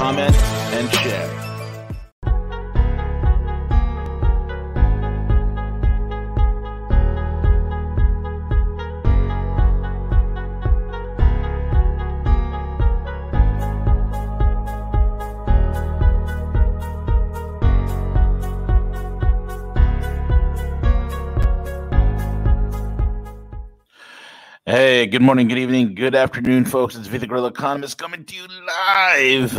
comment, and share. Hey, good morning, good evening, good afternoon, folks. It's V the Economist coming to you live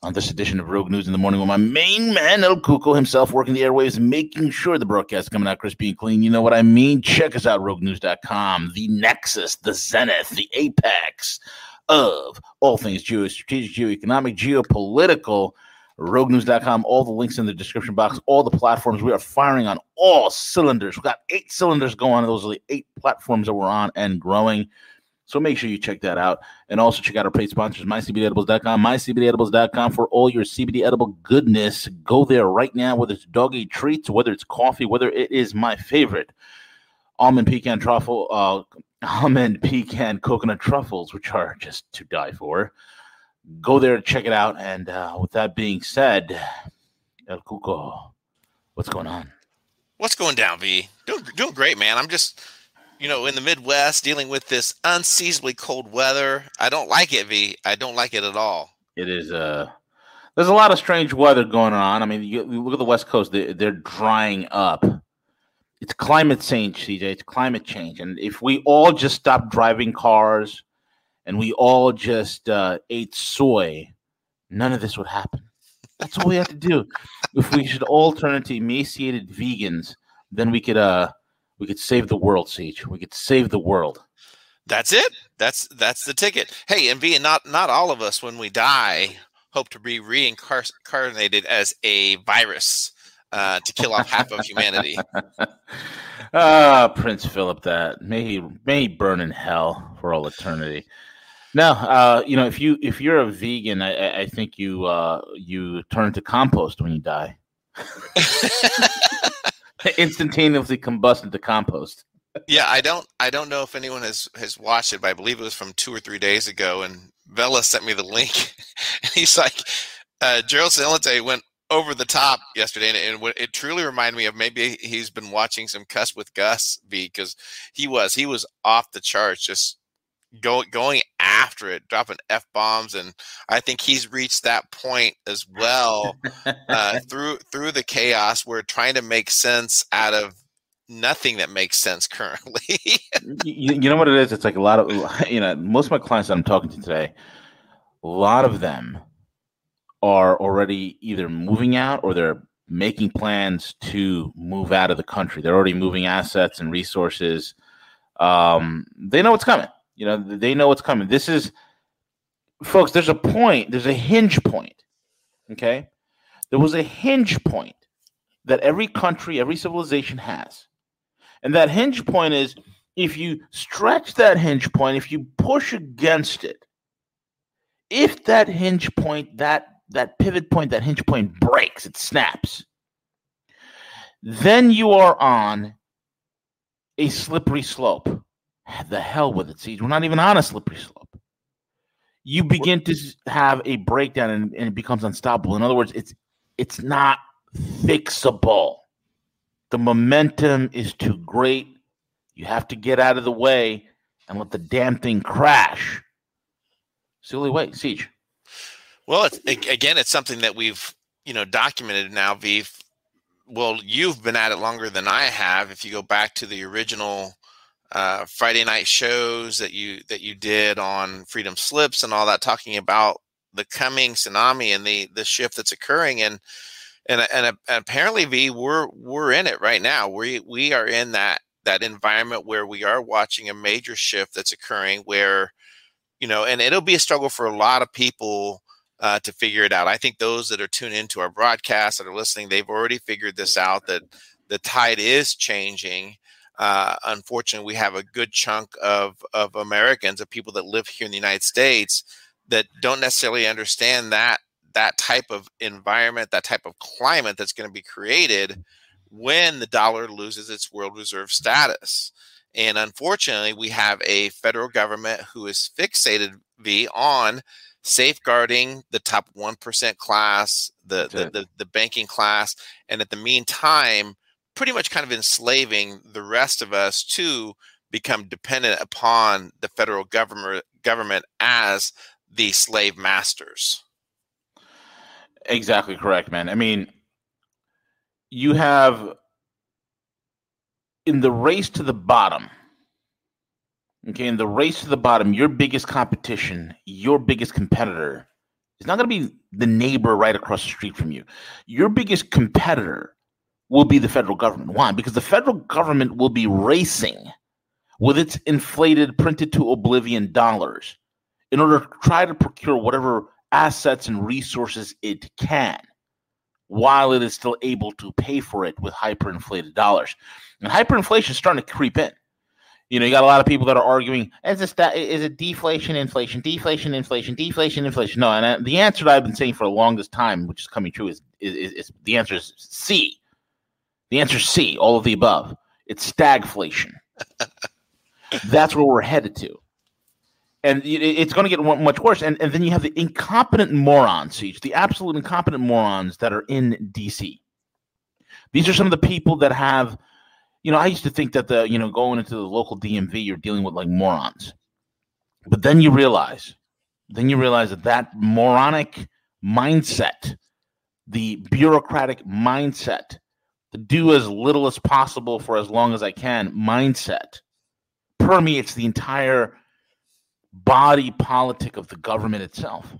on this edition of Rogue News in the Morning with my main man, El Cuco himself, working the airwaves, making sure the broadcast coming out crispy and clean. You know what I mean? Check us out, roguenews.com, the nexus, the zenith, the apex of all things geostrategic, geoeconomic, geopolitical roguenews.com, all the links in the description box, all the platforms. We are firing on all cylinders. We've got eight cylinders going. Those are the eight platforms that we're on and growing. So make sure you check that out. And also check out our paid sponsors, mycbdedibles.com, mycbdedibles.com for all your CBD edible goodness. Go there right now, whether it's doggy treats, whether it's coffee, whether it is my favorite almond pecan truffle, uh, almond pecan coconut truffles, which are just to die for go there and check it out. And uh, with that being said, El Cuco, what's going on? What's going down, V? Doing, doing great, man. I'm just, you know, in the Midwest dealing with this unseasonably cold weather. I don't like it, V. I don't like it at all. It is, uh, there's a lot of strange weather going on. I mean, you, you look at the West Coast, they, they're drying up. It's climate change, CJ. It's climate change. And if we all just stop driving cars, and we all just uh, ate soy, none of this would happen. That's all we have to do. If we should all turn into emaciated vegans, then we could uh we could save the world, CJ. We could save the world. That's it. That's that's the ticket. Hey, and being not not all of us when we die hope to be reincarnated as a virus uh, to kill off half of humanity. Ah, Prince Philip, that may he may he burn in hell for all eternity. No, uh, you know, if you if you're a vegan, I, I think you uh, you turn to compost when you die. Instantaneously combust into compost. yeah, I don't I don't know if anyone has has watched it, but I believe it was from two or three days ago. And Vela sent me the link, and he's like, uh, Gerald Celente went over the top yesterday, and it, it, truly reminded me of maybe he's been watching some Cuss with Gus because he was he was off the charts, just go, going after it, dropping f bombs, and I think he's reached that point as well uh, through through the chaos. We're trying to make sense out of nothing that makes sense currently. you, you know what it is? It's like a lot of you know most of my clients that I'm talking to today, a lot of them are already either moving out or they're making plans to move out of the country. They're already moving assets and resources. Um, they know what's coming. You know, they know what's coming. This is, folks, there's a point, there's a hinge point. Okay. There was a hinge point that every country, every civilization has. And that hinge point is if you stretch that hinge point, if you push against it, if that hinge point, that that pivot point, that hinge point breaks, it snaps, then you are on a slippery slope the hell with it, CJ. We're not even on a slippery slope. You begin to have a breakdown and, and it becomes unstoppable. In other words, it's it's not fixable. The momentum is too great. You have to get out of the way and let the damn thing crash. It's the only way, CJ. Well, it's, again, it's something that we've you know documented now. Vive. Well, you've been at it longer than I have. If you go back to the original uh, Friday night shows that you that you did on Freedom Slips and all that, talking about the coming tsunami and the the shift that's occurring and and and, apparently V we're we're in it right now. We we are in that that environment where we are watching a major shift that's occurring where you know and it'll be a struggle for a lot of people uh, to figure it out. I think those that are tuned into our broadcast that are listening, they've already figured this out that the tide is changing. Uh, unfortunately, we have a good chunk of, of Americans, of people that live here in the United States, that don't necessarily understand that that type of environment, that type of climate that's going to be created when the dollar loses its world reserve status. And unfortunately, we have a federal government who is fixated V on safeguarding the top 1% class, the, the, the, the, banking class, and at the meantime, pretty much kind of enslaving the rest of us to become dependent upon the federal government government as the slave masters. Exactly correct, man. I mean, you have in the race to the bottom, okay, in the race to the bottom, your biggest competition, your biggest competitor is not going to be the neighbor right across the street from you. Your biggest competitor will be the federal government. Why? Because the federal government will be racing with its inflated, printed to oblivion dollars in order to try to procure whatever assets and resources it can while it is still able to pay for it with hyperinflated dollars. And hyperinflation is starting to creep in. You know, you got a lot of people that are arguing, is, is it deflation, inflation, deflation, inflation, deflation, inflation? No, and the answer that I've been saying for the longest time, which is coming true, is, is, is, is the answer is C. The answer is C, all of the above. It's stagflation. That's where we're headed to and it's going to get much worse. And, and then you have the incompetent morons, the absolute incompetent morons that are in DC. These are some of the people that have, you know, I used to think that the, you know, going into the local DMV, you're dealing with like morons. But then you realize, then you realize that that moronic mindset, the bureaucratic mindset, do as little as possible for as long as I can mindset permeates the entire body politic of the government itself.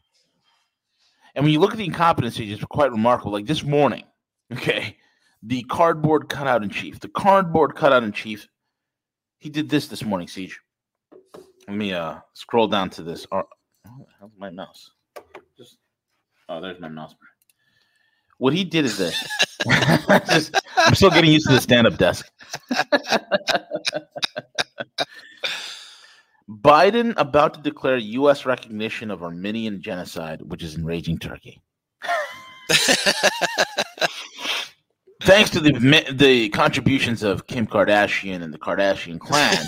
And when you look at the incompetency, it's quite remarkable. Like this morning, okay, the cardboard cutout in chief, the cardboard cutout in chief, he did this this morning, CJ. Let me uh scroll down to this. Oh, how's my mouse? Just oh, there's my mouse. What he did is this. Just, I'm still getting used to the stand-up desk. Biden about to declare U.S. recognition of Armenian genocide, which is enraging Turkey. Thanks to the the contributions of Kim Kardashian and the Kardashian clan,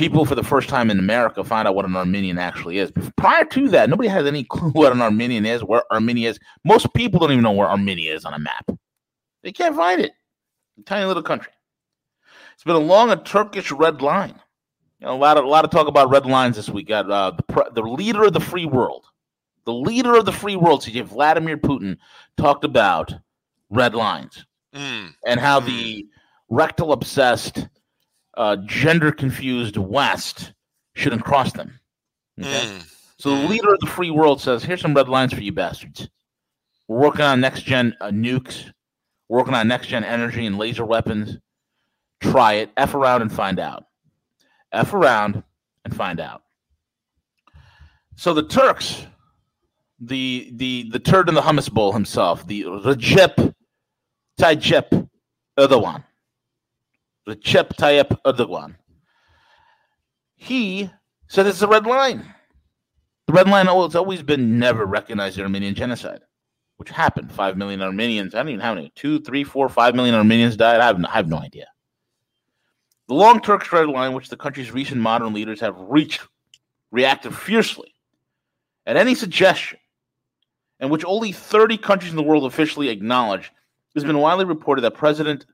people for the first time in America find out what an Armenian actually is. Prior to that, nobody has any clue what an Armenian is, where Armenia is. Most people don't even know where Armenia is on a map. They can't find it. A tiny little country. It's been along a Turkish red line you know, a lot of a lot of talk about red lines this week. Got uh, the the leader of the free world, the leader of the free world, CJ Vladimir Putin, talked about red lines mm. and how mm. the rectal obsessed, uh, gender confused West shouldn't cross them. Okay? Mm. So the mm. leader of the free world says, "Here's some red lines for you bastards. We're working on next gen uh, nukes. We're working on next gen energy and laser weapons. Try it. F around and find out." F around and find out. So the Turks, the the the turd in the hummus bowl himself, the Recep Tayyip Erdogan, Recep Tayyip Erdogan, he said it's a red line. The red line has always been never recognize the Armenian genocide, which happened. Five million Armenians. I don't even how many. Two, three, four, five million Armenians died. I have no, I have no idea. The long Turkish red line, which the country's recent modern leaders have reached, reacted fiercely at any suggestion, and which only 30 countries in the world officially acknowledge, has been widely reported that President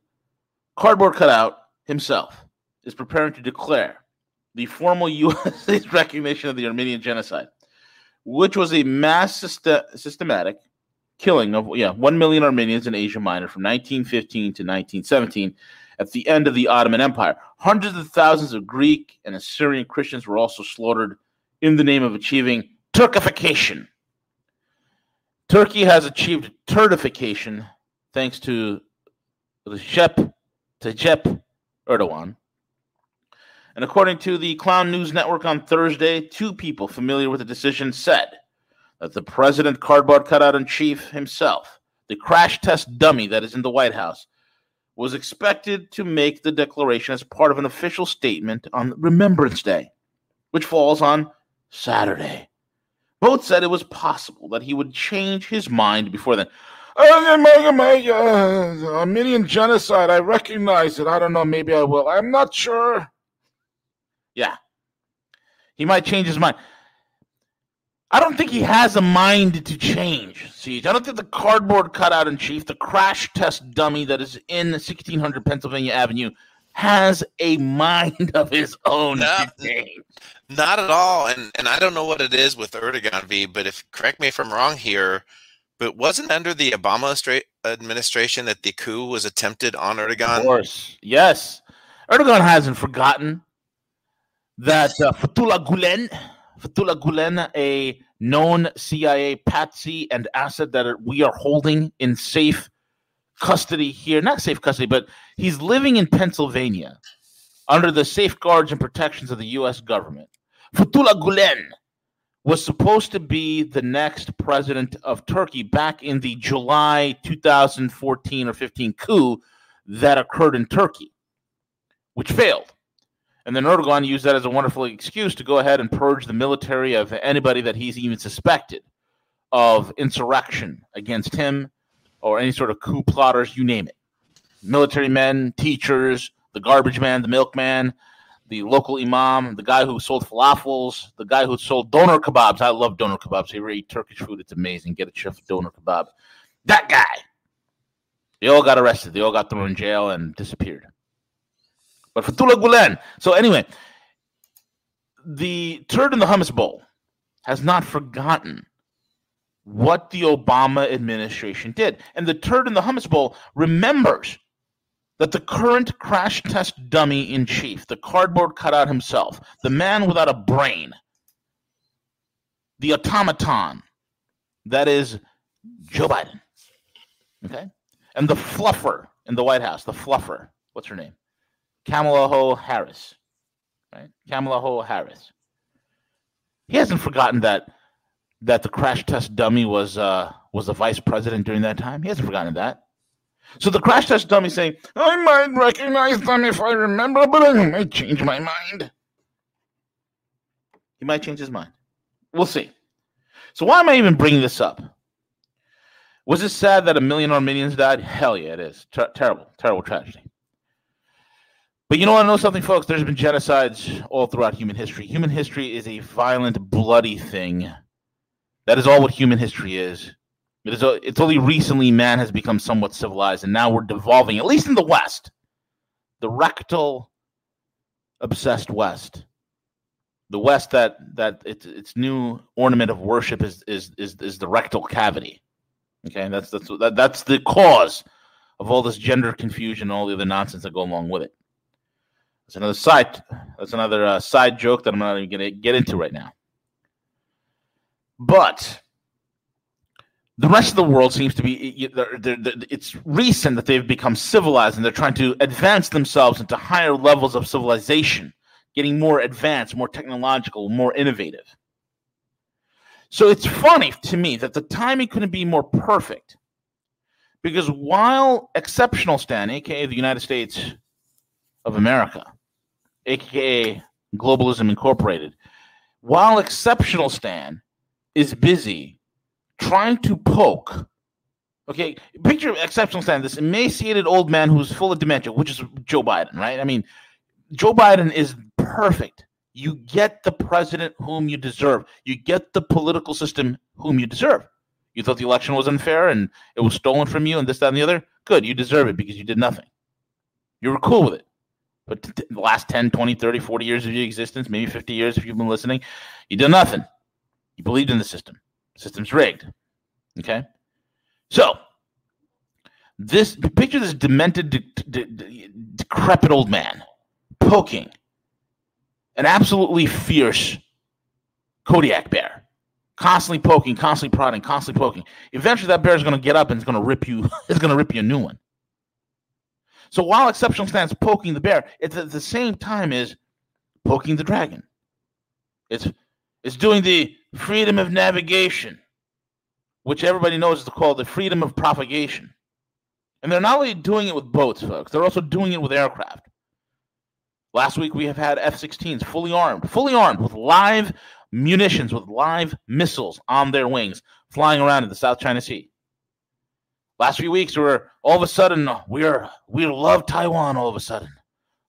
Cardboard Cutout himself is preparing to declare the formal U.S. recognition of the Armenian genocide, which was a mass system- systematic killing of yeah one million Armenians in Asia Minor from 1915 to 1917 at the end of the Ottoman Empire. Hundreds of thousands of Greek and Assyrian Christians were also slaughtered in the name of achieving Turkification. Turkey has achieved turdification thanks to Recep Erdogan. And according to the Clown News Network on Thursday, two people familiar with the decision said that the president cardboard cutout in chief himself, the crash test dummy that is in the White House, was expected to make the declaration as part of an official statement on Remembrance Day, which falls on Saturday. Both said it was possible that he would change his mind before then. Armenian genocide, I recognize it. I don't know, maybe I will. I'm not sure. Yeah. He might change his mind. I don't think he has a mind to change, CJ. I don't think the cardboard cutout in chief, the crash test dummy that is in 1600 Pennsylvania Avenue, has a mind of his own not, not at all. And and I don't know what it is with Erdogan V, but if correct me if I'm wrong here, but wasn't under the Obama administration that the coup was attempted on Erdogan? Of course, yes. Erdogan hasn't forgotten that uh, Fethullah Gulen Fethullah Gulen, a known CIA patsy and asset that we are holding in safe custody here. Not safe custody, but he's living in Pennsylvania under the safeguards and protections of the U.S. government. Fethullah Gulen was supposed to be the next president of Turkey back in the July 2014 or 15 coup that occurred in Turkey, which failed. And then Erdogan used that as a wonderful excuse to go ahead and purge the military of anybody that he's even suspected of insurrection against him or any sort of coup plotters, you name it. Military men, teachers, the garbage man, the milkman, the local imam, the guy who sold falafels, the guy who sold doner kebabs. I love doner kebabs. You eat Turkish food, it's amazing. Get a chef doner kebab. That guy. They all got arrested. They all got thrown in jail and disappeared. But Fethullah Gulen. So anyway, the turd in the hummus bowl has not forgotten what the Obama administration did. And the turd in the hummus bowl remembers that the current crash test dummy in chief, the cardboard cutout himself, the man without a brain, the automaton that is Joe Biden. Okay? And the fluffer in the White House, the fluffer, what's her name? Kamala Ho Harris, right? Kamala Ho Harris. He hasn't forgotten that that the crash test dummy was uh, was the vice president during that time. He hasn't forgotten that. So the crash test dummy saying, "I might recognize them if I remember, but I might change my mind." He might change his mind. We'll see. So why am I even bringing this up? Was it sad that a million Armenians died? Hell yeah, it is. Ter- terrible, terrible tragedy. But you know what? I know something, folks. There's been genocides all throughout human history. Human history is a violent, bloody thing. That is all what human history is. It is. It's only recently man has become somewhat civilized, and now we're devolving, at least in the West, the rectal, obsessed West, the West that that its its new ornament of worship is is is, is the rectal cavity. Okay, that's that's that, that's the cause of all this gender confusion and all the other nonsense that go along with it. That's another side. That's another uh, side joke that I'm not even going to get into right now. But the rest of the world seems to be they're, they're, it's recent that they've become civilized and they're trying to advance themselves into higher levels of civilization getting more advanced more technological more innovative. So it's funny to me that the timing couldn't be more perfect because while exceptional stan aka the united states of america aka Globalism Incorporated, while Exceptional Stan is busy trying to poke. Okay, picture Exceptional Stan, this emaciated old man who's full of dementia, which is Joe Biden, right? I mean, Joe Biden is perfect. You get the president whom you deserve. You get the political system whom you deserve. You thought the election was unfair and it was stolen from you and this, that, and the other? Good, you deserve it because you did nothing. You were cool with it. But the last 10, 20, 30, 40 years of your existence, maybe 50 years if you've been listening, you did nothing. You believed in the system. System's rigged. Okay? So, this picture this demented, de- de- de- decrepit old man poking an absolutely fierce Kodiak bear, constantly poking, constantly prodding, constantly poking. Eventually, that bear is going to get up and it's going to rip you. it's going to rip you a new one. So while exceptional stance poking the bear, it's at the same time is poking the dragon. It's it's doing the freedom of navigation. which everybody knows is called the freedom of propagation. And they're not only doing it with boats, folks, they're also doing it with aircraft. Last week we have had F 16s fully armed, fully armed with live munitions, with live missiles on their wings, flying around in the South China Sea. Last few weeks, we were all of a sudden we are we love Taiwan. All of a sudden,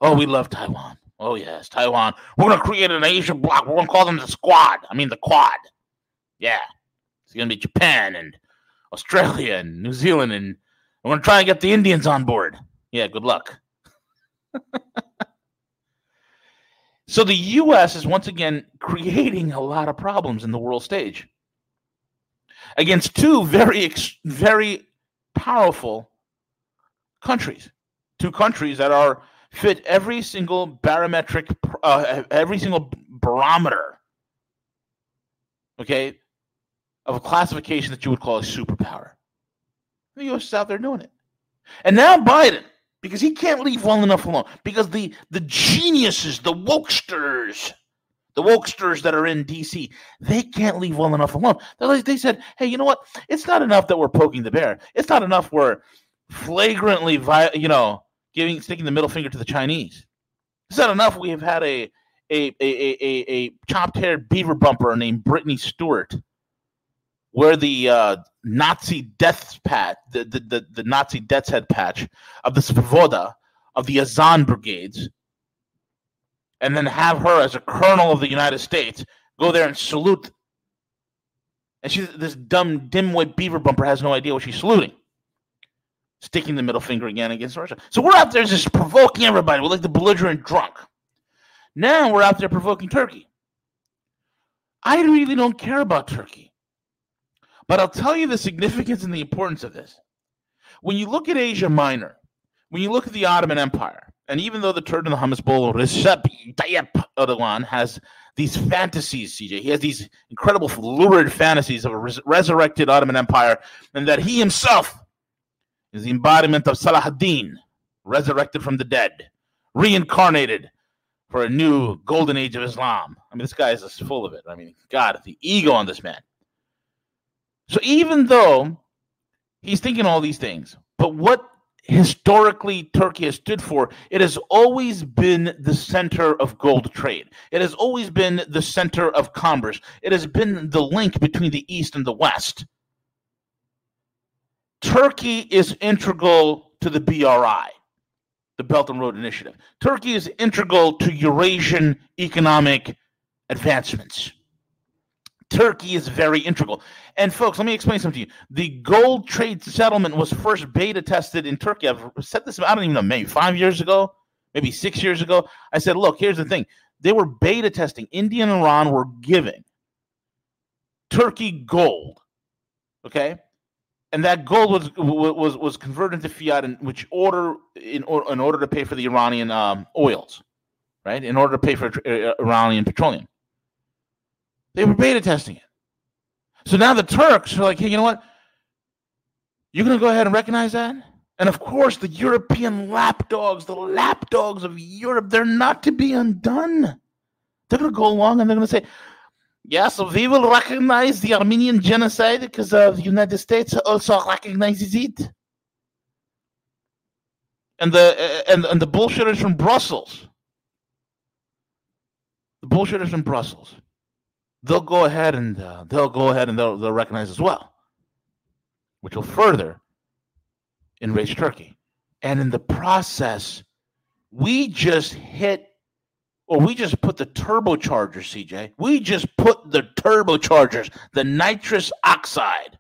oh, we love Taiwan. Oh yes, Taiwan. We're gonna create an Asian bloc. We're gonna call them the Squad. I mean the Quad. Yeah, it's gonna be Japan and Australia and New Zealand, and we're gonna try and get the Indians on board. Yeah, good luck. so the U.S. is once again creating a lot of problems in the world stage against two very, very powerful countries, two countries that are fit every single barometric, uh, every single barometer, okay, of a classification that you would call a superpower. The U.S. is out there doing it, and now Biden, because he can't leave well enough alone, because the the geniuses, the wokesters, the wokesters that are in DC, they can't leave well enough alone. They, they said, hey, you know what? It's not enough that we're poking the bear. It's not enough we're flagrantly, vi- you know, giving sticking the middle finger to the Chinese. It's not enough we have had a a a a, a chopped haired beaver bumper named Brittany Stewart, where the uh, Nazi death patch, the, the, the, the Nazi death's head patch of the Svoboda of the Azov brigades, and then have her as a colonel of the United States go there and salute. And she, this dumb dimwit beaver bumper has no idea what she's saluting sticking the middle finger again against Russia. So we're out there just provoking everybody. We're like the belligerent drunk. Now we're out there provoking Turkey. I really don't care about Turkey. But I'll tell you the significance and the importance of this. When you look at Asia Minor, when you look at the Ottoman Empire, and even though the turd in the hummus bowl, Recep Tayyip Erdogan has these fantasies, CJ. He has these incredible, lurid fantasies of a res- resurrected Ottoman Empire, and that he himself is the embodiment of Salah ad-Din, resurrected from the dead, reincarnated for a new golden age of Islam. I mean, this guy is just full of it. I mean, God, the ego on this man. So even though he's thinking all these things, but what historically Turkey has stood for, it has always been the center of gold trade. It has always been the center of commerce. It has been the link between the East and the West. Turkey is integral to the BRI, the Belt and Road Initiative. Turkey is integral to Eurasian economic advancements. Turkey is very integral. And folks, let me explain something to you. The gold trade settlement was first beta tested in Turkey. I've said this, I don't even know, maybe five years ago, maybe six years ago. I said, look, here's the thing. They were beta testing. India and Iran were giving Turkey gold. Okay and that gold was was was converted into fiat in which order in, in order to pay for the Iranian um, oils, right? In order to pay for uh, Iranian petroleum, they were beta testing it. So now the Turks are like, hey, you know what? You're to go ahead and recognize that? And of course, the European lapdogs, the lapdogs of Europe, they're not to be undone. They're going to go along and they're going to say, Yes, we will recognize the Armenian genocide because uh, the United States also recognizes it. And the uh, and, and the bullshitters from Brussels, the bullshitters from Brussels, they'll go ahead and uh, they'll go ahead and they'll, they'll recognize as well, which will further enrage Turkey. And in the process, we just hit or we just put the turbochargers, CJ. We just put the turbochargers, the nitrous oxide,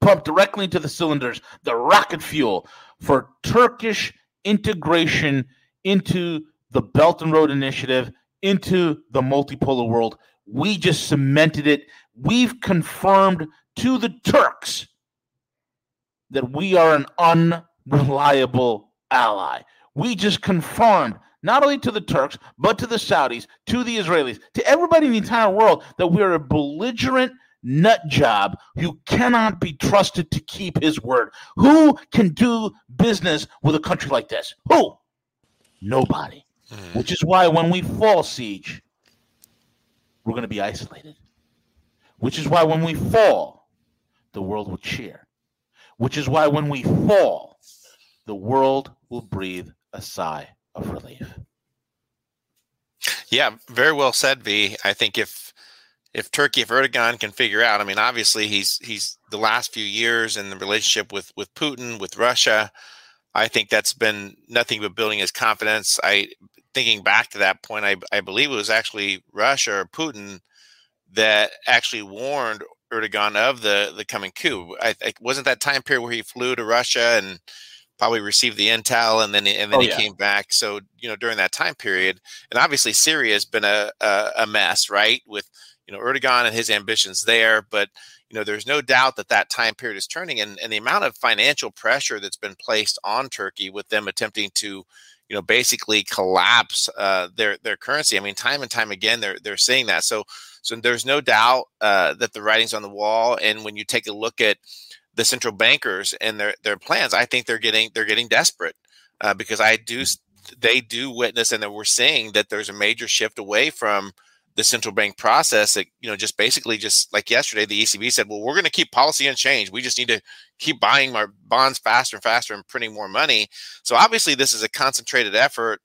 pumped directly into the cylinders, the rocket fuel for Turkish integration into the Belt and Road Initiative, into the multipolar world. We just cemented it. We've confirmed to the Turks that we are an unreliable ally. We just confirmed not only to the Turks, but to the Saudis, to the Israelis, to everybody in the entire world that we're a belligerent nut job who cannot be trusted to keep his word. Who can do business with a country like this? Who? Nobody. Mm. Which is why when we fall CJ, we're going to be isolated. Which is why when we fall, the world will cheer. Which is why when we fall, the world will breathe a sigh of relief. Yeah, very well said, V. I think if if Turkey, if Erdogan can figure out, I mean, obviously he's he's the last few years in the relationship with with Putin, with Russia. I think that's been nothing but building his confidence. I thinking back to that point, I, I believe it was actually Russia or Putin that actually warned Erdogan of the the coming coup. I, I wasn't that time period where he flew to Russia and probably received the intel and then and then oh, he yeah. came back. So you know during that time period, and obviously Syria has been a, a, a mess, right? With you know Erdogan and his ambitions there, but you know there's no doubt that that time period is turning, and, and the amount of financial pressure that's been placed on Turkey with them attempting to you know basically collapse uh, their their currency. I mean, time and time again, they're they're saying that. So so there's no doubt uh, that the writing's on the wall. And when you take a look at the central bankers and their their plans, I think they're getting they're getting desperate uh, because I do they do witness and that we're seeing that there's a major shift away from the central bank process that you know just basically just like yesterday the ECB said well we're going to keep policy unchanged. We just need to keep buying our bonds faster and faster and printing more money. So obviously this is a concentrated effort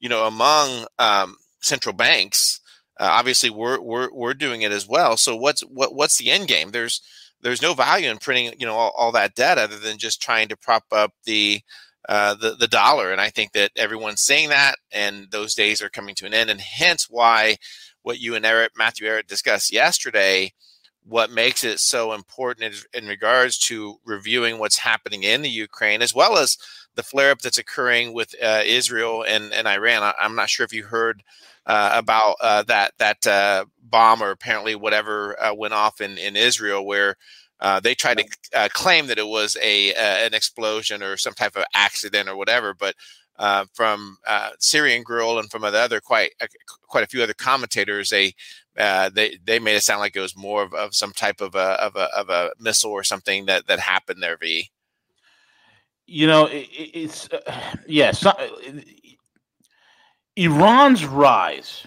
you know among um, central banks. Uh, obviously we're, we're we're doing it as well. So what's what what's the end game? There's there's no value in printing you know all, all that debt other than just trying to prop up the uh, the the dollar and I think that everyone's saying that and those days are coming to an end and hence why what you and Eric, Matthew Eric discussed yesterday, what makes it so important in, in regards to reviewing what's happening in the Ukraine, as well as the flare up that's occurring with uh, Israel and, and Iran. I, am not sure if you heard uh, about uh, that that uh, bomb or apparently whatever uh, went off in, in Israel, where uh, they tried to uh, claim that it was a an explosion or some type of accident or whatever, but uh, from uh, Syrian Girl and from other quite uh, quite a few other commentators, they uh, they they made it sound like it was more of, of some type of a, of a of a missile or something that that happened there. V. You know, it, it's uh, yes. Yeah, Iran's rise,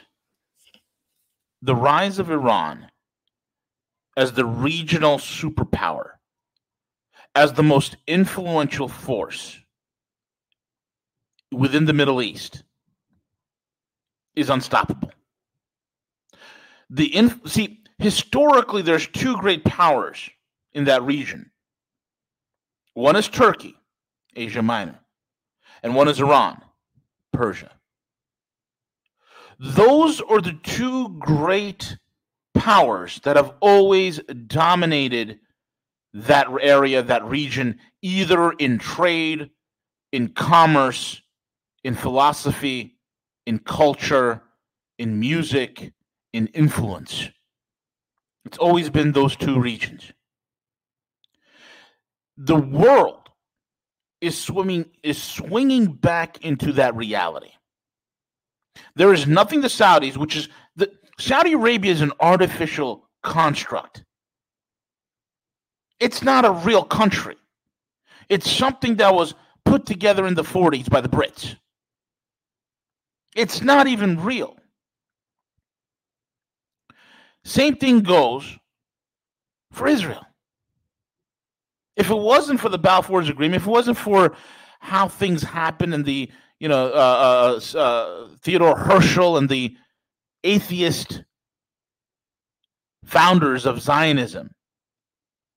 the rise of Iran as the regional superpower, as the most influential force within the Middle East is unstoppable. The inf- see historically there's two great powers in that region. One is Turkey, Asia Minor, and one is Iran, Persia. Those are the two great powers that have always dominated that area, that region, either in trade, in commerce, in philosophy, in culture, in music, in influence. It's always been those two regions. The world is swimming is swinging back into that reality. There is nothing the Saudis, which is the Saudi Arabia is an artificial construct. It's not a real country. It's something that was put together in the 40s by the Brits. It's not even real. Same thing goes for Israel. If it wasn't for the Balfour Agreement, if it wasn't for how things happen and the, you know, uh, uh, uh, Theodore Herzl and the atheist founders of Zionism,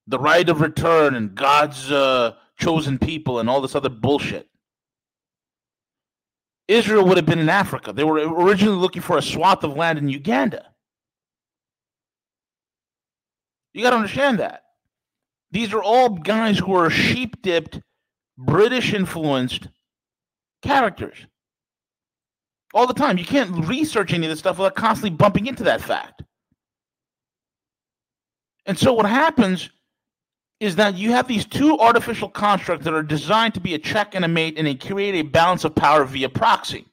the right of return and God's uh, chosen people and all this other bullshit, Israel would have been in Africa. They were originally looking for a swath of land in Uganda. You got to understand that. These are all guys who are sheep dipped, British influenced characters. All the time. You can't research any of this stuff without constantly bumping into that fact. And so what happens is that you have these two artificial constructs that are designed to be a check and a mate and they create a balance of power via proxy.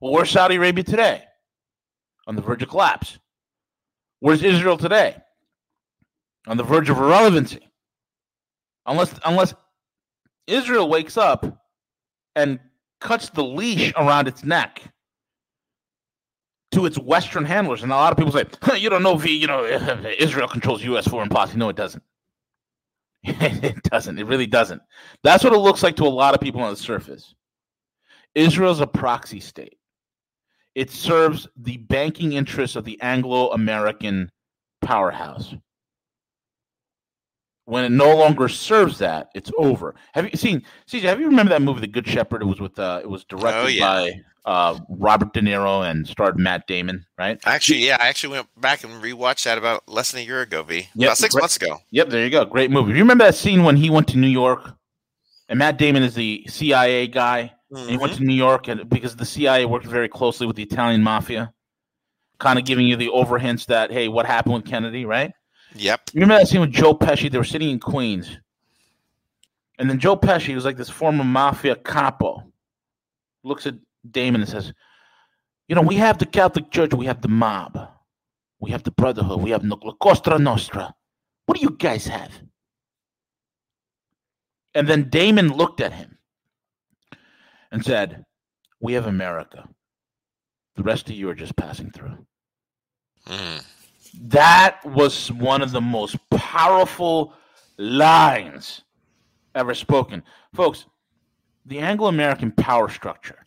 Well, where's Saudi Arabia today? On the verge of collapse. Where's Israel today? On the verge of irrelevancy. Unless unless Israel wakes up and cuts the leash around its neck to its Western handlers. And a lot of people say, you don't know, V, you know, Israel controls U.S. foreign policy. No, it doesn't. it doesn't. It really doesn't. That's what it looks like to a lot of people on the surface. Israel's a proxy state. It serves the banking interests of the Anglo American powerhouse. When it no longer serves that, it's over. Have you seen? CJ, have you remember that movie, The Good Shepherd? It was with. Uh, it was directed oh, yeah. by uh, Robert De Niro and starred Matt Damon, right? Actually, yeah, I actually went back and rewatched that about less than a year ago, V. Yep, about six great. months ago. Yep, there you go. Great movie. Do you remember that scene when he went to New York and Matt Damon is the CIA guy? Mm-hmm. he went mm-hmm. to New York and because the CIA worked very closely with the Italian mafia, kind of giving you the overhints that hey, what happened with Kennedy, right? Yep. You remember that scene with Joe Pesci? They were sitting in Queens, and then Joe Pesci was like this former mafia capo. Looks at Damon and says, "You know, we have the Catholic Church, we have the mob, we have the Brotherhood, we have La Cosa Nostra. What do you guys have?" And then Damon looked at him and said, We have America. The rest of you are just passing through. Mm. That was one of the most powerful lines ever spoken. Folks, the Anglo American power structure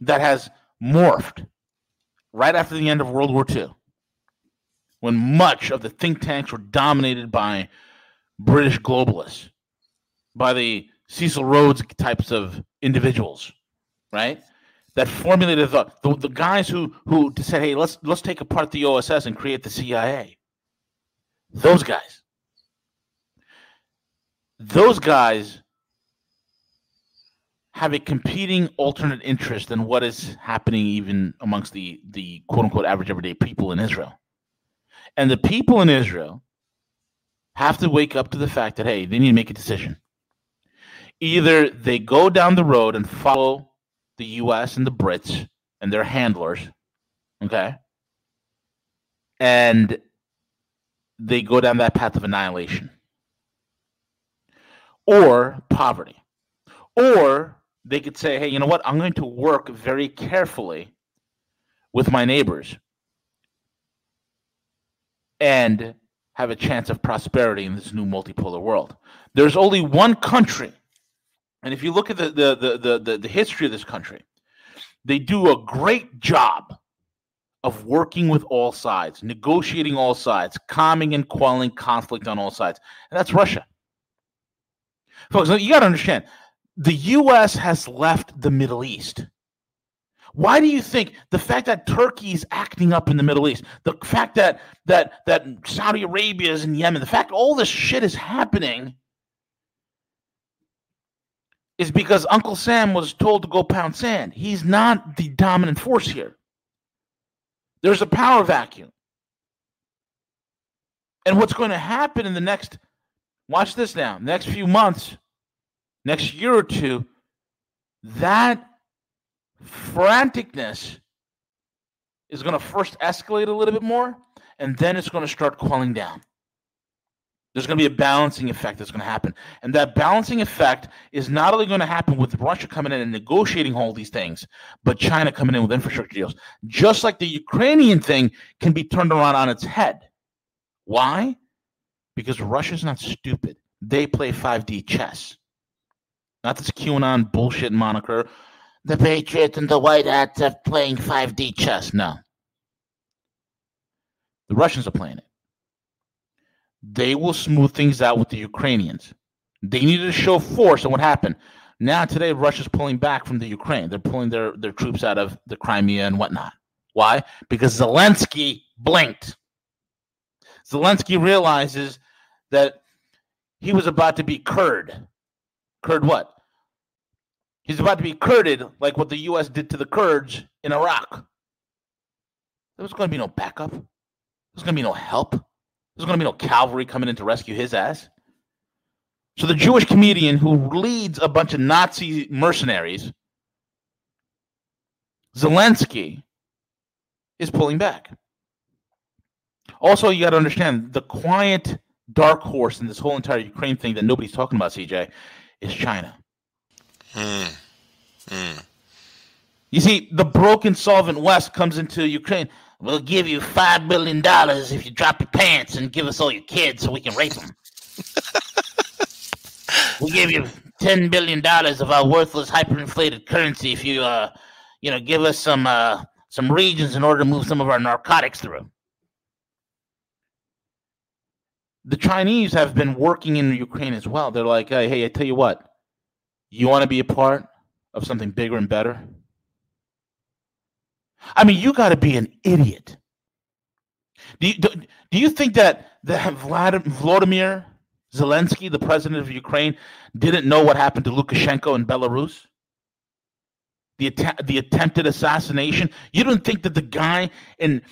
that has morphed right after the end of World War II, when much of the think tanks were dominated by British globalists, by the Cecil Rhodes types of individuals, right? That formulated the, the, the guys who who said, "Hey, let's let's take apart the OSS and create the CIA." Those guys, those guys have a competing alternate interest than what is happening even amongst the the quote unquote average everyday people in Israel. And the people in Israel have to wake up to the fact that hey, they need to make a decision either they go down the road and follow the US and the Brits and their handlers, okay? And they go down that path of annihilation or poverty. Or they could say, hey, you know what? I'm going to work very carefully with my neighbors and have a chance of prosperity in this new multipolar world. There's only one country and if you look at the the, the the the history of this country, they do a great job of working with all sides, negotiating all sides, calming and quelling conflict on all sides. And that's Russia. Folks, you got to understand the U.S. has left the Middle East. Why do you think the fact that Turkey is acting up in the Middle East, the fact that that that Saudi Arabia is in Yemen, the fact all this shit is happening is because Uncle Sam was told to go pound sand. He's not the dominant force here. There's a power vacuum. And what's going to happen in the next, watch this now, next few months, next year or two, that franticness is going to first escalate a little bit more, and then it's going to start cooling down. There's going to be a balancing effect that's going to happen. And that balancing effect is not only going to happen with Russia coming in and negotiating all these things, but China coming in with infrastructure deals. Just like the Ukrainian thing can be turned around on its head. Why? Because Russia's not stupid. They play 5D chess. Not this QAnon bullshit moniker. The Patriots and the White Hats are playing 5D chess. No. The Russians are playing it they will smooth things out with the Ukrainians. They needed to show force, and what happened? Now today, Russia's pulling back from the Ukraine. They're pulling their, their troops out of the Crimea and whatnot. Why? Because Zelensky blinked. Zelensky realizes that he was about to be curd. Curd what? He's about to be curded like what the U.S. did to the Kurds in Iraq. There was going to be no backup. There's going to be no help. There's going to be no cavalry coming in to rescue his ass. So the Jewish comedian who leads a bunch of Nazi mercenaries, Zelensky, is pulling back. Also, you got to understand the quiet dark horse in this whole entire Ukraine thing that nobody's talking about, CJ, is China. Hmm. Hmm. You see, the broken, solvent West comes into Ukraine. We'll give you five billion dollars if you drop your pants and give us all your kids so we can rape them. we'll give you ten billion dollars of our worthless hyperinflated currency if you uh you know give us some uh some regions in order to move some of our narcotics through. The Chinese have been working in Ukraine as well. They're like, hey, hey I tell you what, you want to be a part of something bigger and better? I mean, you got to be an idiot. Do you, do, do you think that, that Vladimir Zelensky, the president of Ukraine, didn't know what happened to Lukashenko in Belarus? The, att- the attempted assassination? You don't think that the guy in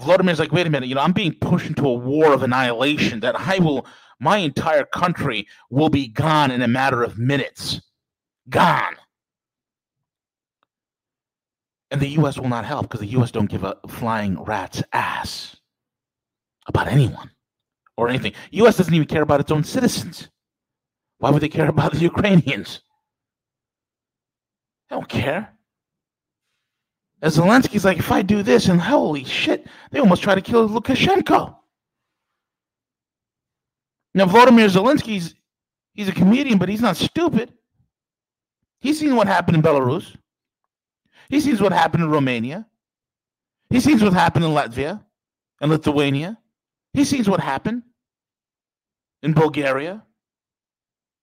Vladimir's like, wait a minute, you know, I'm being pushed into a war of annihilation that I will, my entire country will be gone in a matter of minutes. Gone. And the U.S. will not help because the U.S. don't give a flying rat's ass about anyone or anything. U.S. doesn't even care about its own citizens. Why would they care about the Ukrainians? They don't care. And Zelensky's like, if I do this, and holy shit, they almost try to kill Lukashenko. Now, Vladimir Zelensky's he's a comedian, but he's not stupid. He's seen what happened in Belarus. He sees what happened in Romania. He sees what happened in Latvia and Lithuania. He sees what happened in Bulgaria.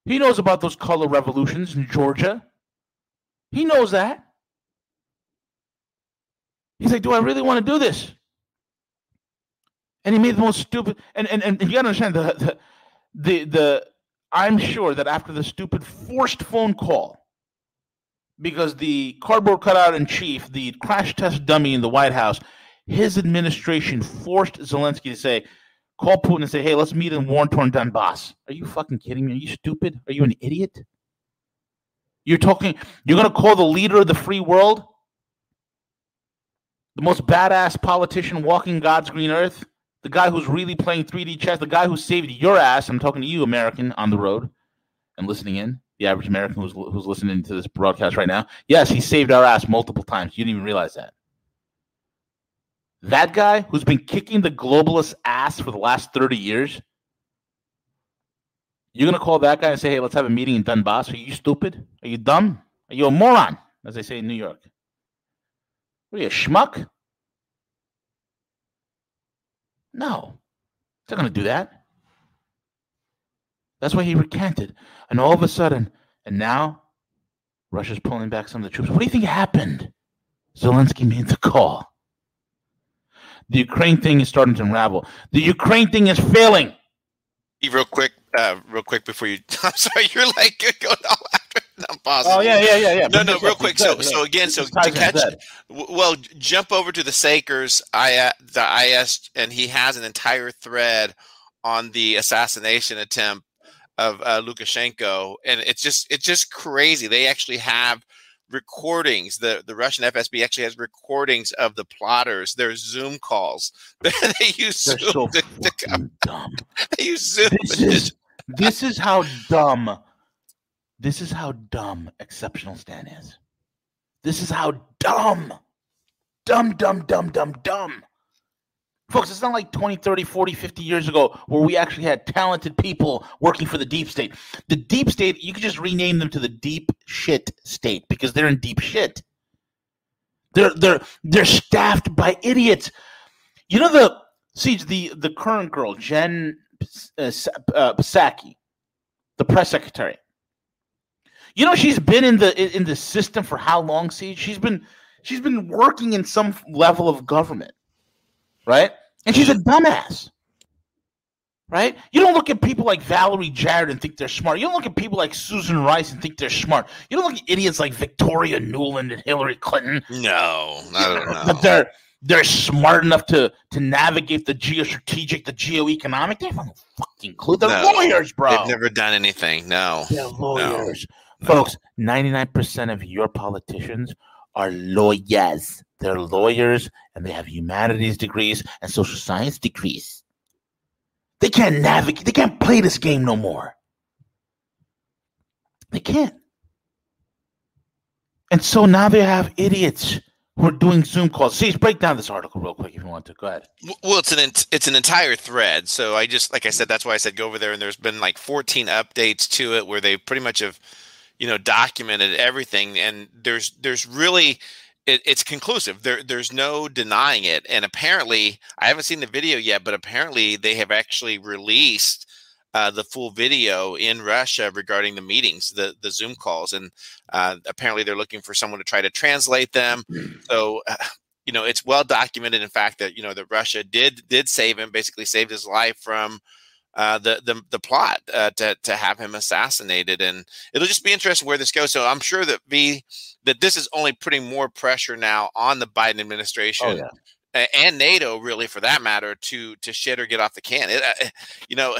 He knows about those color revolutions in Georgia. He knows that. He's like, do I really want to do this? And he made the most stupid and and, and you gotta understand the, the the the I'm sure that after the stupid forced phone call because the cardboard cutout in chief, the crash test dummy in the White House, his administration forced Zelensky to say, call Putin and say, hey, let's meet in war torn Donbass. Are you fucking kidding me? Are you stupid? Are you an idiot? You're talking, you're going to call the leader of the free world the most badass politician walking God's green earth, the guy who's really playing 3D chess, the guy who saved your ass. I'm talking to you, American, on the road and listening in the average American who's who's listening to this broadcast right now. Yes, he saved our ass multiple times. You didn't even realize that. That guy who's been kicking the globalist ass for the last 30 years, you're gonna call that guy and say, hey, let's have a meeting in Donbass. Are you stupid? Are you dumb? Are you a moron? As they say in New York. What are you, a schmuck? No. He's not gonna do that. That's why he recanted. And all of a sudden, and now Russia's pulling back some of the troops. What do you think happened? Zelensky made the call. The Ukraine thing is starting to unravel. The Ukraine thing is failing. Real quick, uh, real quick before you. I'm sorry, you're like going all after. I'm pausing. Oh yeah, yeah, yeah, yeah. No, no, real quick. So, so again, so to catch, that. well, jump over to the Sakers, I the IS, and he has an entire thread on the assassination attempt of uh, Lukashenko, and it's just it's just crazy. They actually have recordings. The the Russian FSB actually has recordings of the plotters. There's Zoom calls. they use They're Zoom so to, to dumb. they use Zoom. This is this is how dumb. This is how dumb exceptional Stan is. This is how dumb. Dumb, dumb, dumb, dumb, dumb. Folks, it's not like 20, 30, 40, 50 years ago where we actually had talented people working for the deep state. The deep state, you could just rename them to the deep shit state because they're in deep shit. They're they're they're staffed by idiots. You know the see the the current girl Jen uh, uh, Psaki, the press secretary. You know she's been in the in the system for how long? See, she's been she's been working in some level of government, right? And she's a dumbass, right? You don't look at people like Valerie Jarrett and think they're smart. You don't look at people like Susan Rice and think they're smart. You don't look at idiots like Victoria Nuland and Hillary Clinton. No, I don't know. But they're they're smart enough to to navigate the geostrategic, the geoeconomic. They have no fucking clue. They're No. lawyers, bro. They've never done anything. No. They're lawyers. No. Folks, 99% of your politicians are lawyers. They're lawyers and they have humanities degrees and social science degrees. They can't navigate, they can't play this game no more. They can't. And so now they have idiots who are doing Zoom calls. See, break down this article real quick if you want to. Go ahead. Well, it's an it's an entire thread. So I just like I said, that's why I said go over there. And there's been like 14 updates to it where they pretty much have, you know, documented everything. And there's there's really it, it's conclusive. There there's no denying it. And apparently, I haven't seen the video yet, but apparently they have actually released uh, the full video in Russia regarding the meetings, the the Zoom calls, and uh, apparently they're looking for someone to try to translate them. So, uh, you know, it's well documented, in fact, that you know that Russia did did save him, basically saved his life from uh, the the the plot uh, to to have him assassinated, and it'll just be interesting where this goes. So I'm sure that V that this is only putting more pressure now on the Biden administration. Oh, yeah and NATO, really, for that matter, to to shit or get off the can. It, uh, you know,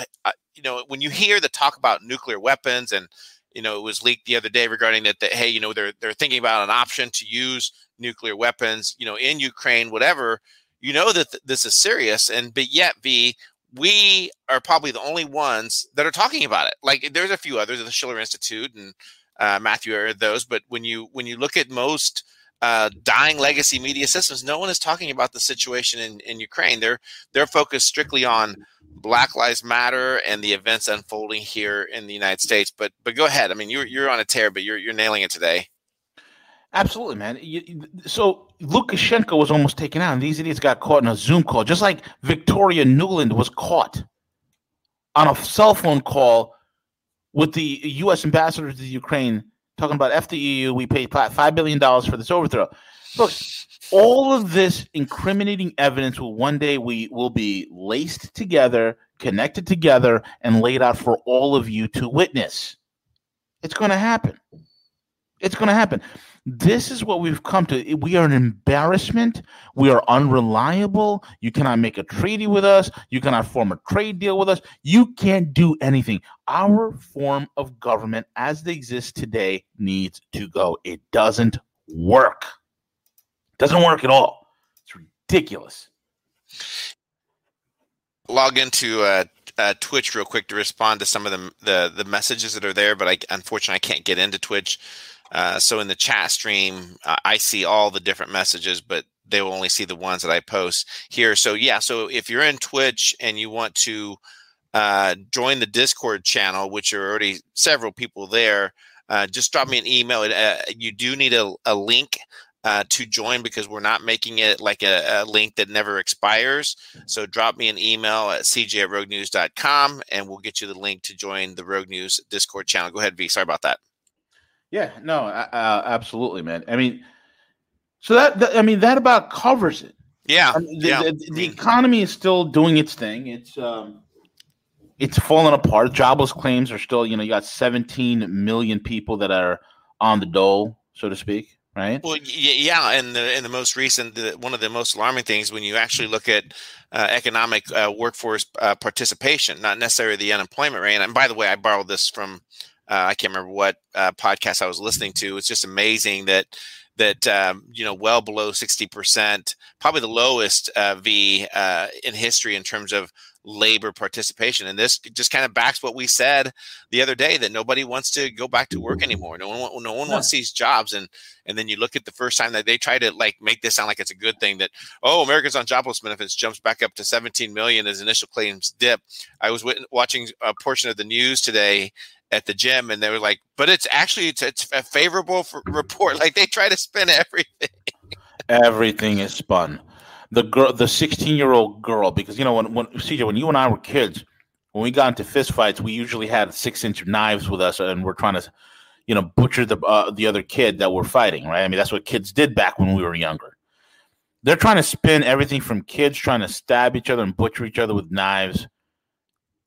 you know, when you hear the talk about nuclear weapons, and you know, it was leaked the other day regarding that, that hey, you know, they're they're thinking about an option to use nuclear weapons, you know, in Ukraine, whatever. You know that th- this is serious, and but yet, V, we are probably the only ones that are talking about it. Like, there's a few others, the Schiller Institute and uh, Matthew are those, but when you when you look at most uh, dying legacy media systems, no one is talking about the situation in, in Ukraine. They're they're focused strictly on Black Lives Matter and the events unfolding here in the United States. But but go ahead. I mean, you're you're on a tear, but you're you're nailing it today. Absolutely, man. You, so Lukashenko was almost taken out, and these idiots got caught in a Zoom call, just like Victoria Nuland was caught on a cell phone call with the U.S. ambassador to Ukraine, talking about F the EU. We paid five billion dollars for this overthrow. Look, all of this incriminating evidence will one day we will be laced together, connected together, and laid out for all of you to witness. It's going to happen. It's going to happen. This is what we've come to. We are an embarrassment. We are unreliable. You cannot make a treaty with us. You cannot form a trade deal with us. You can't do anything. Our form of government, as they exist today, needs to go. It doesn't work. It Doesn't work at all. It's ridiculous. Log into uh, uh, Twitch real quick to respond to some of the the, the messages that are there, but I unfortunately I can't get into Twitch. Uh, so in the chat stream, uh, I see all the different messages, but they will only see the ones that I post here. So yeah, so if you're in Twitch and you want to uh, join the Discord channel, which are already several people there, uh, just drop me an email. Uh, you do need a, a link to join because we're not making it like a, a, link that never expires. So drop me an email at cj at roguenews.com and we'll get you the link to join the Rogue News Discord channel. Go ahead, V. Sorry about that. Yeah, no, uh, absolutely, man. I mean, so that, that, I mean that about covers it. Yeah, I mean, the, yeah. The, the, economy is still doing its thing. It's um, it's falling apart. Jobless claims are still, you know, you got 17 million people that are on the dole, so to speak right? Well, yeah, and the in the most recent, the, one of the most alarming things when you actually look at uh, economic uh, workforce uh, participation, not necessarily the unemployment rate. And by the way, I borrowed this from uh, I can't remember what uh, podcast I was listening to. It's just amazing that that um, you know well below 60% probably the lowest uh, v uh, in history in terms of labor participation. And this just kind of backs what we said the other day that nobody wants to go back to work anymore. No one, no one wants these jobs. And and then you look at the first time that they try to like make this sound like it's a good thing that oh Americans on jobless benefits jumps back up to 17 million as initial claims dip. I was watching a portion of the news today at the gym and they were like, but it's actually it's, it's a favorable report. Like they try to spin everything. everything is spun the girl, the 16 year old girl, because you know when when CJ, when you and I were kids, when we got into fist fights, we usually had six inch knives with us, and we're trying to, you know, butcher the uh, the other kid that we're fighting, right? I mean, that's what kids did back when we were younger. They're trying to spin everything from kids trying to stab each other and butcher each other with knives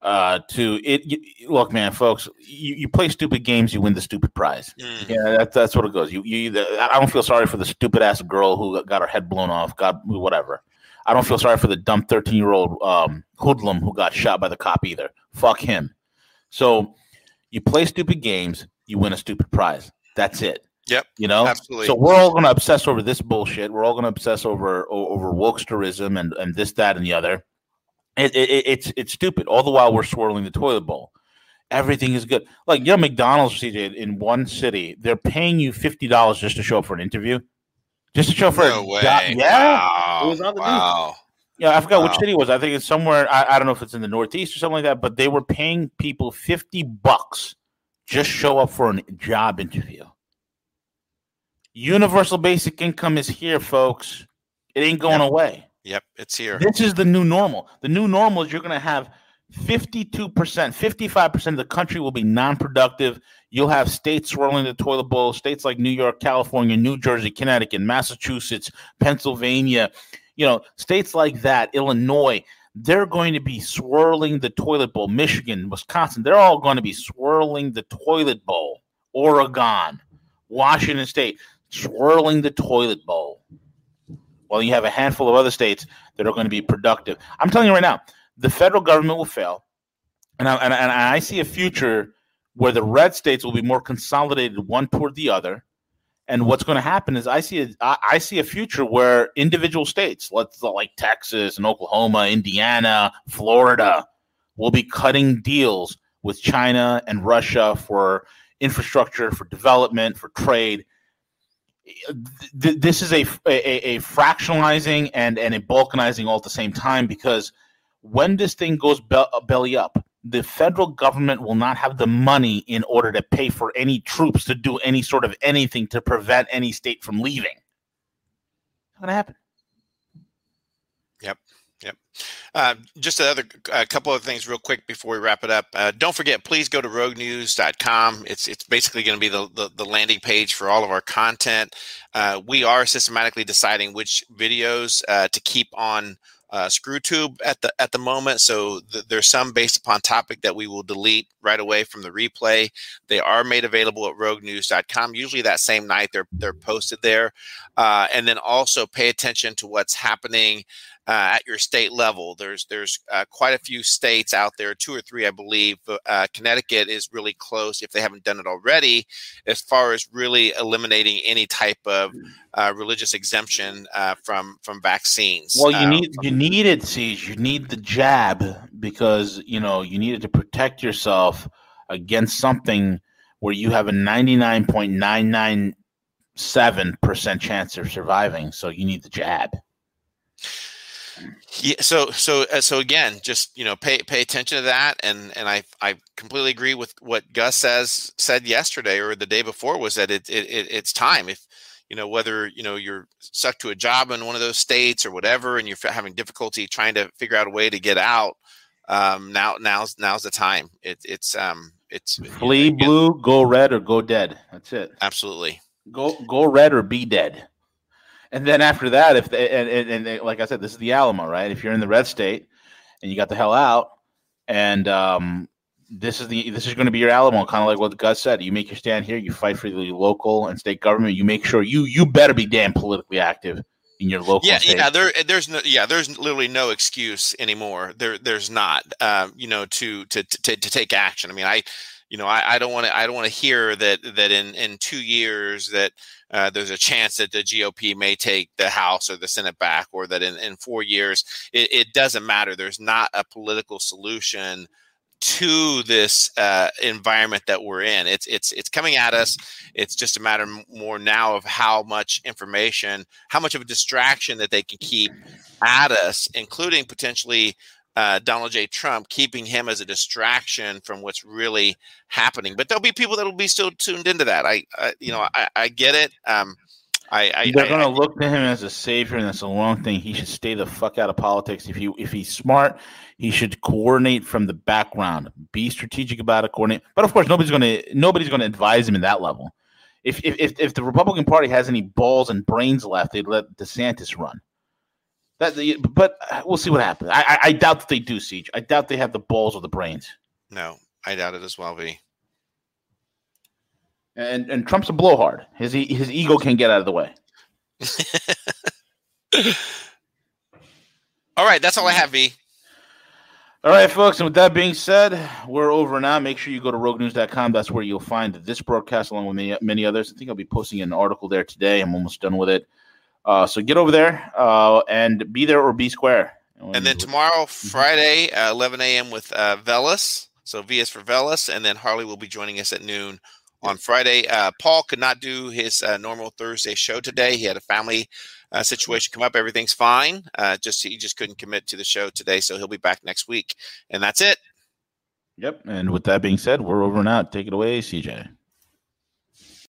uh, to it. You, look, man, folks, you, you play stupid games, you win the stupid prize. Mm. Yeah, that's that's what it goes. You you either, I don't feel sorry for the stupid ass girl who got her head blown off. God, whatever. I don't feel sorry for the dumb thirteen year old um, hoodlum who got shot by the cop either. Fuck him. So you play stupid games, you win a stupid prize. That's it. Yep. You know, absolutely. So we're all going to obsess over this bullshit. We're all going to obsess over over wokesterism and and this, that, and the other. It, it, it's it's stupid. All the while we're swirling the toilet bowl. Everything is good. Like you know, McDonald's CJ in one city, they're paying you fifty dollars just to show up for an interview. just to show up for No a way. job. Yeah, Wow. It was on the news. wow. yeah. I forgot Wow. which city it was. I think it's somewhere. I, I don't know if it's in the Northeast or something like that. But they were paying people fifty bucks just show up for a job interview. Universal basic income is here, folks. It ain't going Yep. away. Yep, it's here. This is the new normal. The new normal is you're going to have 52%, 55% of the country will be non productive. You'll have states swirling the toilet bowl, states like New York, California, New Jersey, Connecticut, Massachusetts, Pennsylvania, you know, states like that, Illinois. They're going to be swirling the toilet bowl. Michigan, Wisconsin, they're all going to be swirling the toilet bowl. Oregon, Washington State, swirling the toilet bowl while you have a handful of other states that are going to be productive. I'm telling you right now, the federal government will fail, and I, and, and I see a future where the red states will be more consolidated one toward the other. And what's going to happen is I see a, I see a future where individual states, let's like Texas and Oklahoma, Indiana, Florida, will be cutting deals with China and Russia for infrastructure, for development, for trade th- this is a, a a fractionalizing and and a balkanizing all at the same time because when this thing goes be- uh, belly up the federal government will not have the money in order to pay for any troops to do any sort of anything to prevent any state from leaving. What's going to happen Uh, just another a couple of things real quick before we wrap it up. Uh, don't forget, please go to roguenews.com. It's it's basically going to be the, the, the landing page for all of our content. Uh, we are systematically deciding which videos uh, to keep on uh, ScrewTube at the at the moment. So th- there's some based upon topic that we will delete right away from the replay. They are made available at roguenews.com. Usually that same night they're they're posted there. Uh, and then also pay attention to what's happening uh, at your state level. There's there's uh, quite a few states out there, two or three, I believe. Uh, Connecticut is really close, if they haven't done it already, as far as really eliminating any type of uh, religious exemption uh, from from vaccines. well you Uh, need you need it CJ you need the jab because you know you needed to protect yourself against something where you have a 99.997% chance of surviving so you need the jab Yeah. So so uh, so again, just you know, pay pay attention to that, and and I I completely agree with what Gus says said yesterday or the day before was that it, it, it it's time if you know whether you know you're stuck to a job in one of those states or whatever, and you're having difficulty trying to figure out a way to get out. Um, now now's now's the time. It, it's um it's Flee again, blue, go red, or go dead. That's it. absolutely. Go go red or be dead. And then after that, if they, and, and, and they, like I said, this is the Alamo, right? If you're in the red state and you got the hell out, and um, this is the this is going to be your Alamo, kind of like what Gus said. You make your stand here, you fight for the local and state government. You make sure you you better be damn politically active in your local. yeah state. yeah there there's no yeah there's literally no excuse anymore there there's not um you know to to to, to take action i mean i you know i, I don't want to i don't want to hear that that in in two years that uh, there's a chance that the GOP may take the House or the Senate back, or that in, in four years, it, it doesn't matter. There's not a political solution to this uh, environment that we're in. It's it's it's coming at us. It's just a matter more now of how much information, how much of a distraction that they can keep at us, including potentially uh, Donald J. Trump, keeping him as a distraction from what's really happening. But there'll be people that will be still tuned into that. I, I you know, I, I get it. Um, I, I They're going to look to him as a savior, and that's a long thing. He should stay the fuck out of politics. If he if he's smart, he should coordinate from the background, be strategic about it, coordinate. But of course, nobody's going to nobody's going to advise him in that level. If, if if if the Republican Party has any balls and brains left, they'd let DeSantis run. That, the, but uh, we'll see what happens. I, I, I doubt that they do, CJ. I doubt they have the balls or the brains. no, I doubt it as well. V. And and Trump's a blowhard. His his ego can get out of the way. All right, that's all I have. V. All right, folks. And with that being said, we're over now. Make sure you go to roguenews.com. That's where you'll find this broadcast along with many, many others. I think I'll be posting an article there today. I'm almost done with it. Uh, so get over there uh, and be there or be square. And then tomorrow, Friday, uh, 11 a.m. with uh, Velas. So V is for Velas, and then Harley will be joining us at noon on Friday. Uh, Paul could not do his uh, normal Thursday show today. He had a family uh, situation come up. Everything's fine. Uh, just he just couldn't commit to the show today, so he'll be back next week. And that's it. Yep. And with that being said, we're over and out. Take it away, CJ.